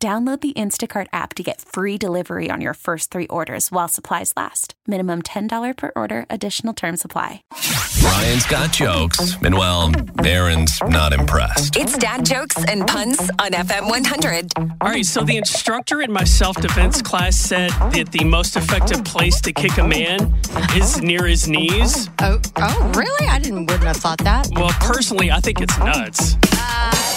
Download the Instacart app to get free delivery on your first three orders while supplies last. Minimum $10 per order, additional term supply. Ryan's got jokes, and well, Aaron's not impressed. It's dad jokes and puns on FM 100. All right, so the instructor in my self defense class said that the most effective place to kick a man is near his knees. Oh, oh, really? I didn't wouldn't have thought that. Well, personally, I think it's nuts. That's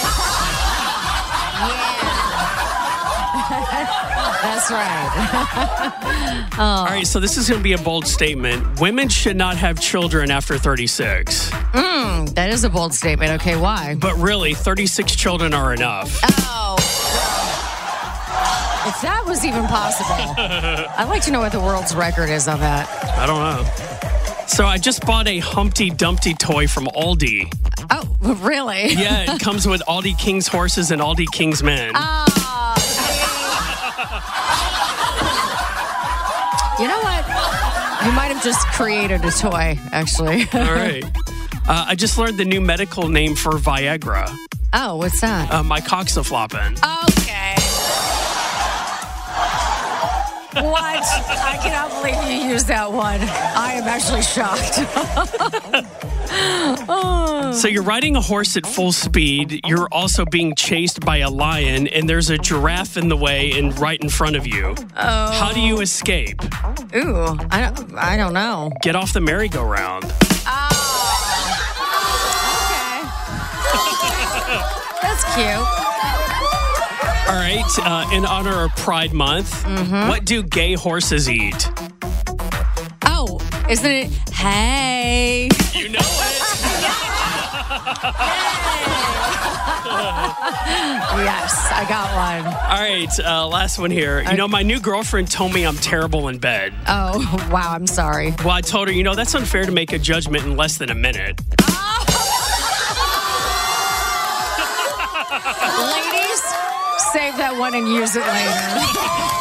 right. Oh. All right, so this is going to be a bold statement. Women should not have children after 36. Mm, that is a bold statement. Okay, why? But really, 36 children are enough. Oh. If that was even possible, I'd like to know what the world's record is on that. I don't know. So I just bought a Humpty Dumpty toy from Aldi. Oh, really? Yeah, it comes with Aldi King's horses and Aldi King's men. Oh, you know what? You might have just created a toy, actually. All right. Uh, I just learned the new medical name for Viagra. Oh, what's that? Uh, my flopping. Okay. What? I cannot believe you used that one. I am actually shocked. So you're riding a horse at full speed. You're also being chased by a lion, and there's a giraffe in the way and right in front of you. Oh. How do you escape? Ooh, I don't, I don't know. Get off the merry-go-round. Oh. okay. That's cute. All right. Uh, in honor of Pride Month, what do gay horses eat? Oh, isn't it? Hey. You know it. Yes, I got one. All right. Uh, last one here. You know, my new girlfriend told me I'm terrible in bed. Oh, wow, I'm sorry. Well, I told her, you know, that's unfair to make a judgment in less than a minute. Ladies, save that one and use it later.